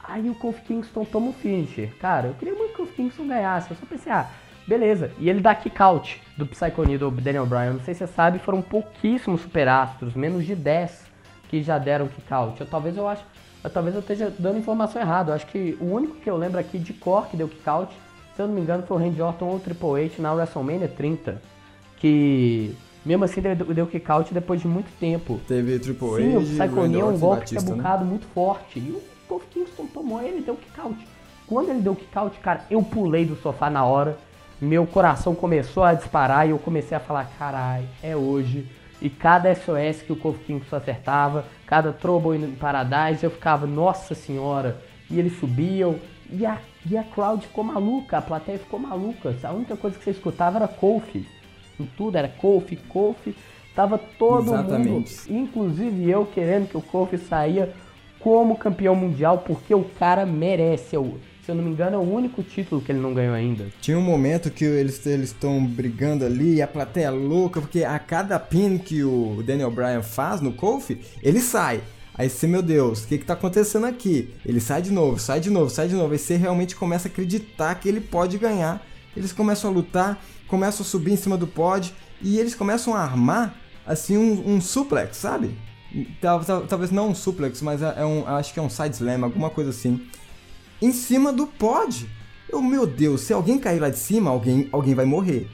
Aí o Kofi Kingston toma o finisher. Cara, eu queria muito que o Kofi Kingston ganhasse. Eu só pensei, ah, beleza. E ele dá kick out do Psycho do Daniel Bryan. Não sei se você sabe, foram pouquíssimos superastros, menos de 10 que já deram kick out. Eu, talvez eu acho, eu, talvez eu esteja dando informação errada. Eu acho que o único que eu lembro aqui de cor que deu kick out, se eu não me engano, foi o Randy Orton ou o Triple H na WrestleMania 30, que mesmo assim deu, deu kick out depois de muito tempo. Teve Triple Sim, o H, Psycho é um e golpe que é Batista, né? bucado muito forte. E o Kofi Kingston tomou ele, deu kick out. Quando ele deu kick out, cara, eu pulei do sofá na hora. Meu coração começou a disparar e eu comecei a falar, carai, é hoje. E cada SOS que o Kofi Kingston acertava, cada Trouble in Paradise, eu ficava, nossa senhora. E eles subiam e a, e a crowd ficou maluca, a plateia ficou maluca. A única coisa que você escutava era Kofi. Em tudo era Kofi, Kofi. Tava todo Exatamente. mundo, inclusive eu, querendo que o Kofi saia como campeão mundial, porque o cara merece. Eu, se eu não me engano, é o único título que ele não ganhou ainda. Tinha um momento que eles estão brigando ali e a plateia é louca, porque a cada pin que o Daniel Bryan faz no Kofi, ele sai. Aí você, meu Deus, o que que tá acontecendo aqui? Ele sai de novo, sai de novo, sai de novo. Aí você realmente começa a acreditar que ele pode ganhar. Eles começam a lutar, começam a subir em cima do pod e eles começam a armar, assim, um, um suplex, sabe? Tal- tal- Talvez não um suplex, mas é é um, acho que é um side slam, alguma coisa assim em cima do pod. Eu, meu Deus, se alguém cair lá de cima, alguém, alguém vai morrer.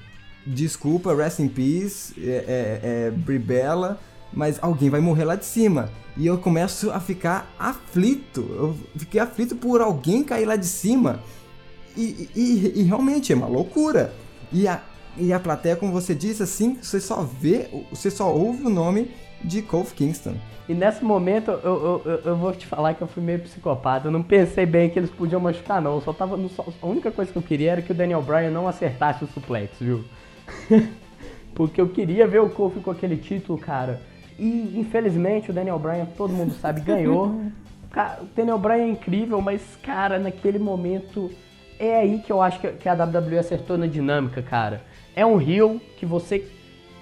Desculpa, rest in peace, é, é, é Brie Bella, mas alguém vai morrer lá de cima. E eu começo a ficar aflito. Eu fiquei aflito por alguém cair lá de cima. E, e- e realmente é uma loucura. E a, e a plateia, como você disse, assim, você só vê, você só ouve o nome de Kofi Kingston. E nesse momento eu, eu, eu, vou te falar que eu fui meio psicopata. Eu não pensei bem que eles podiam machucar, não. Eu só tava. no- a única coisa que eu queria era que o Daniel Bryan não acertasse o suplex, viu? Porque eu queria ver o Kofi com aquele título, cara. E infelizmente o Daniel Bryan, todo mundo sabe, ganhou. O Daniel Bryan é incrível, mas, cara, naquele momento é aí que eu acho que que a WWE acertou na dinâmica, cara. É um heel que você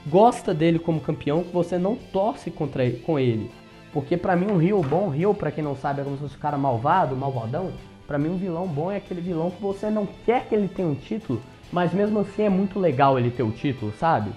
gosta dele como campeão que você não torce contra ele, com ele. Porque pra mim um Rio bom, Rio pra quem não sabe é como se fosse um cara malvado, malvadão. Pra mim um vilão bom é aquele vilão que você não quer que ele tenha um título, mas mesmo assim é muito legal ele ter o título, sabe?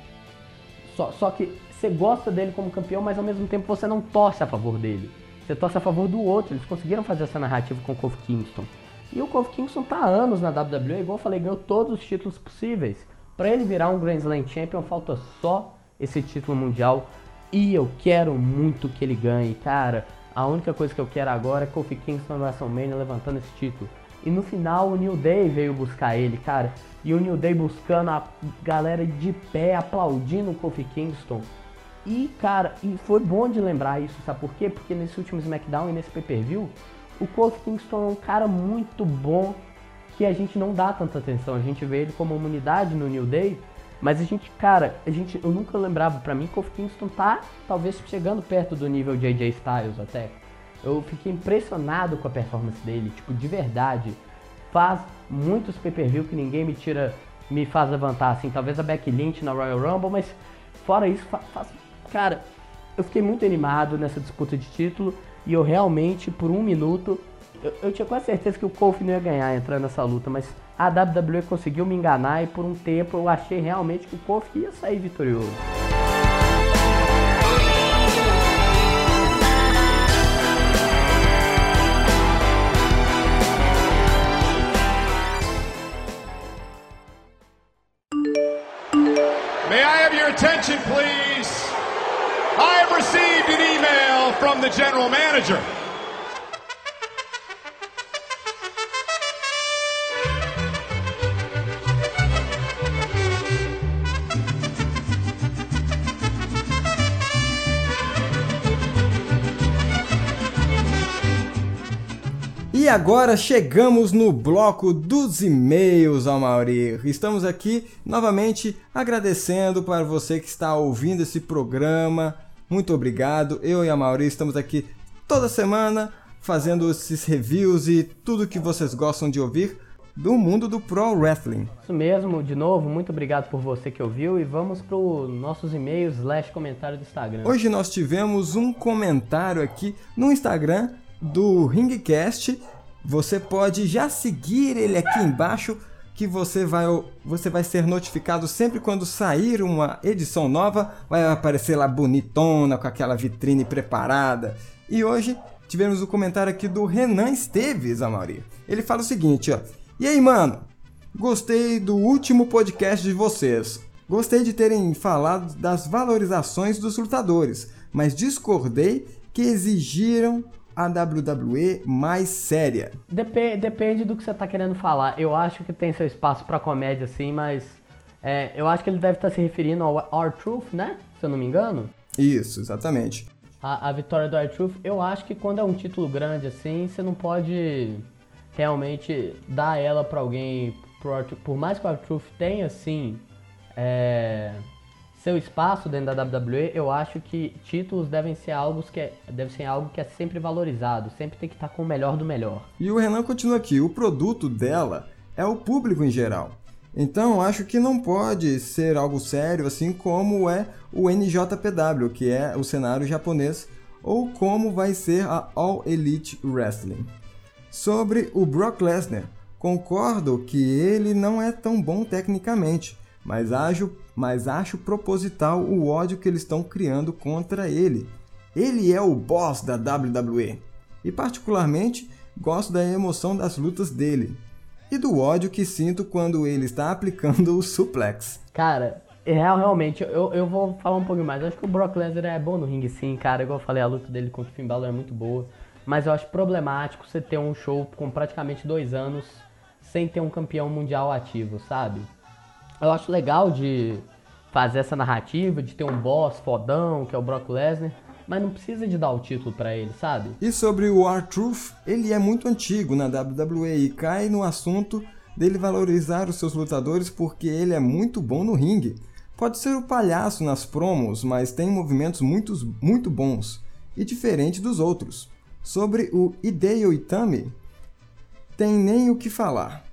Só, só que você gosta dele como campeão, mas ao mesmo tempo você não torce a favor dele. Você torce a favor do outro. Eles conseguiram fazer essa narrativa com o Kofi Kingston. E o Kofi Kingston tá há anos na WWE, igual eu falei, ganhou todos os títulos possíveis. Para ele virar um Grand Slam Champion, falta só esse título mundial. E eu quero muito que ele ganhe, cara. A única coisa que eu quero agora é Kofi Kingston no WrestleMania levantando esse título. E no final o New Day veio buscar ele, cara. E o New Day buscando a galera de pé, aplaudindo o Kofi Kingston. E, cara, e foi bom de lembrar isso, sabe por quê? Porque nesse último SmackDown e nesse pay-per-view, o Kofi Kingston é um cara muito bom que a gente não dá tanta atenção. A gente vê ele como uma unidade no New Day, mas a gente, cara, a gente, eu nunca lembrava, pra mim, Kofi Kingston tá talvez chegando perto do nível de AJ Styles até. Eu fiquei impressionado com a performance dele, tipo, de verdade. Faz muitos pay-per-view que ninguém me tira, me faz levantar, assim, talvez a Becky Lynch na Royal Rumble, mas fora isso, faz Cara, eu fiquei muito animado nessa disputa de título e eu realmente, por um minuto, eu, eu tinha quase certeza que o Kofi não ia ganhar entrando nessa luta, mas a WWE conseguiu me enganar e por um tempo eu achei realmente que o Kofi ia sair vitorioso. May I have your attention, please? I have received an email from the general manager. Agora chegamos no bloco dos e-mails, Amaury. Estamos aqui novamente agradecendo para você que está ouvindo esse programa. Muito obrigado. Eu e a Mauri estamos aqui toda semana fazendo esses reviews e tudo que vocês gostam de ouvir do mundo do Pro Wrestling. Isso mesmo, de novo, muito obrigado por você que ouviu e vamos para os nossos e-mails slash comentário do Instagram. Hoje nós tivemos um comentário aqui no Instagram do Ringcast. Você pode já seguir ele aqui embaixo que você vai, você vai ser notificado sempre quando sair uma edição nova, vai aparecer lá bonitona com aquela vitrine preparada. E hoje tivemos o comentário aqui do Renan Esteves, Amaury. Ele fala o seguinte, ó: "E aí, mano? Gostei do último podcast de vocês. Gostei de terem falado das valorizações dos lutadores, mas discordei que exigiram a WWE mais séria? Dep depende do que você está querendo falar. Eu acho que tem seu espaço para comédia, sim, mas é, eu acho que ele deve estar tá se referindo ao Our Truth, né? Se eu não me engano. Isso, exatamente. A, a vitória do Our Truth, eu acho que quando é um título grande assim, você não pode realmente dar ela para alguém. Por, por mais que o Our Truth tenha, assim, é, seu espaço dentro da WWE, eu acho que títulos devem ser algo que é, deve ser algo que é sempre valorizado, sempre tem que estar com o melhor do melhor. E o Renan continua aqui, o produto dela é o público em geral. Então acho que não pode ser algo sério assim como é o NJPW, que é o cenário japonês, ou como vai ser a All Elite Wrestling. Sobre o Brock Lesnar, concordo que ele não é tão bom tecnicamente, mas acho, mas acho proposital o ódio que eles estão criando contra ele. Ele é o boss da WWE. E particularmente gosto da emoção das lutas dele. E do ódio que sinto quando ele está aplicando o suplex. Cara, é realmente, eu, eu vou falar um pouquinho mais. Eu acho que o Brock Lesnar é bom no ringue sim, cara. Igual eu falei, a luta dele contra o Finn Balor é muito boa. Mas eu acho problemático você ter um show com praticamente dois anos sem ter um campeão mundial ativo, sabe? Eu acho legal de fazer essa narrativa, de ter um boss fodão, que é o Brock Lesnar, mas não precisa de dar o título para ele, sabe? E sobre o R-Truth, ele é muito antigo na WWE e cai no assunto dele valorizar os seus lutadores porque ele é muito bom no ringue. Pode ser o palhaço nas promos, mas tem movimentos muito, muito bons e diferente dos outros. Sobre o Hideo Itami, tem nem o que falar.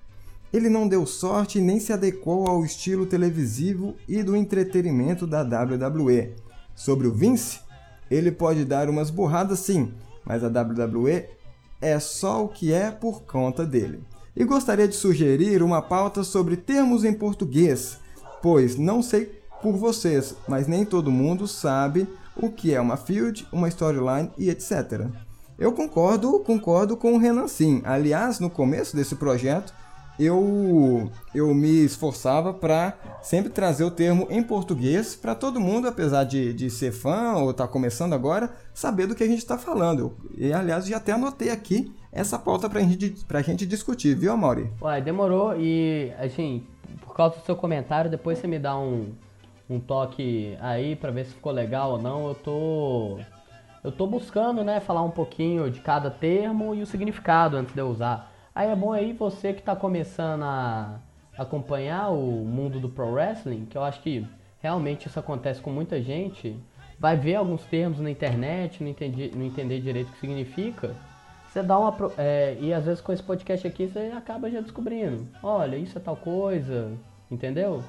Ele não deu sorte nem se adequou ao estilo televisivo e do entretenimento da WWE. Sobre o Vince, ele pode dar umas burradas sim, mas a WWE é só o que é por conta dele. E gostaria de sugerir uma pauta sobre termos em português, pois não sei por vocês, mas nem todo mundo sabe o que é uma field, uma storyline e etc. Eu concordo, concordo com o Renan sim. Aliás, no começo desse projeto, eu, eu me esforçava para sempre trazer o termo em português para todo mundo, apesar de, de ser fã ou estar tá começando agora, saber do que a gente está falando. E aliás, já até anotei aqui essa pauta para gente, a gente discutir, viu, Amaury? Uai, demorou e, assim, por causa do seu comentário, depois você me dá um, um toque aí para ver se ficou legal ou não. Eu tô eu tô buscando, né, falar um pouquinho de cada termo e o significado antes de eu usar. Aí é bom aí você que está começando a acompanhar o mundo do pro wrestling, que eu acho que realmente isso acontece com muita gente, vai ver alguns termos na internet, não, entendi, não entender direito o que significa. Você dá uma. É, e às vezes com esse podcast aqui você acaba já descobrindo. Olha, isso é tal coisa, entendeu?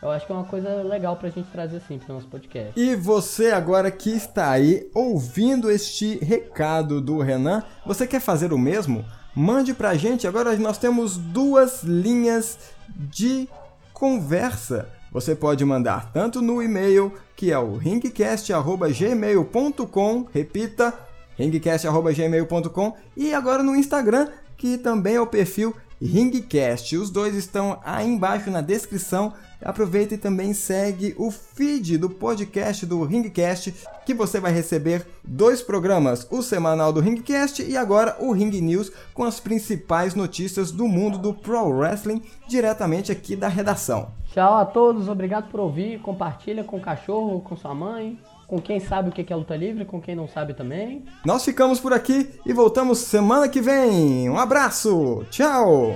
Eu acho que é uma coisa legal pra gente trazer assim pro nosso podcast. E você agora que está aí ouvindo este recado do Renan, você quer fazer o mesmo? Mande pra gente. Agora nós temos duas linhas de conversa. Você pode mandar tanto no e-mail, que é o ringcast.gmail.com, repita, ringcast.gmail.com, e agora no Instagram, que também é o perfil Ringcast. Os dois estão aí embaixo na descrição. Aproveita e também segue o feed do podcast do Ringcast, que você vai receber dois programas, o semanal do Ringcast e agora o Ring News, com as principais notícias do mundo do Pro Wrestling, diretamente aqui da redação. Tchau a todos, obrigado por ouvir, compartilha com o cachorro, com sua mãe, com quem sabe o que é luta livre, com quem não sabe também. Nós ficamos por aqui e voltamos semana que vem. Um abraço, tchau!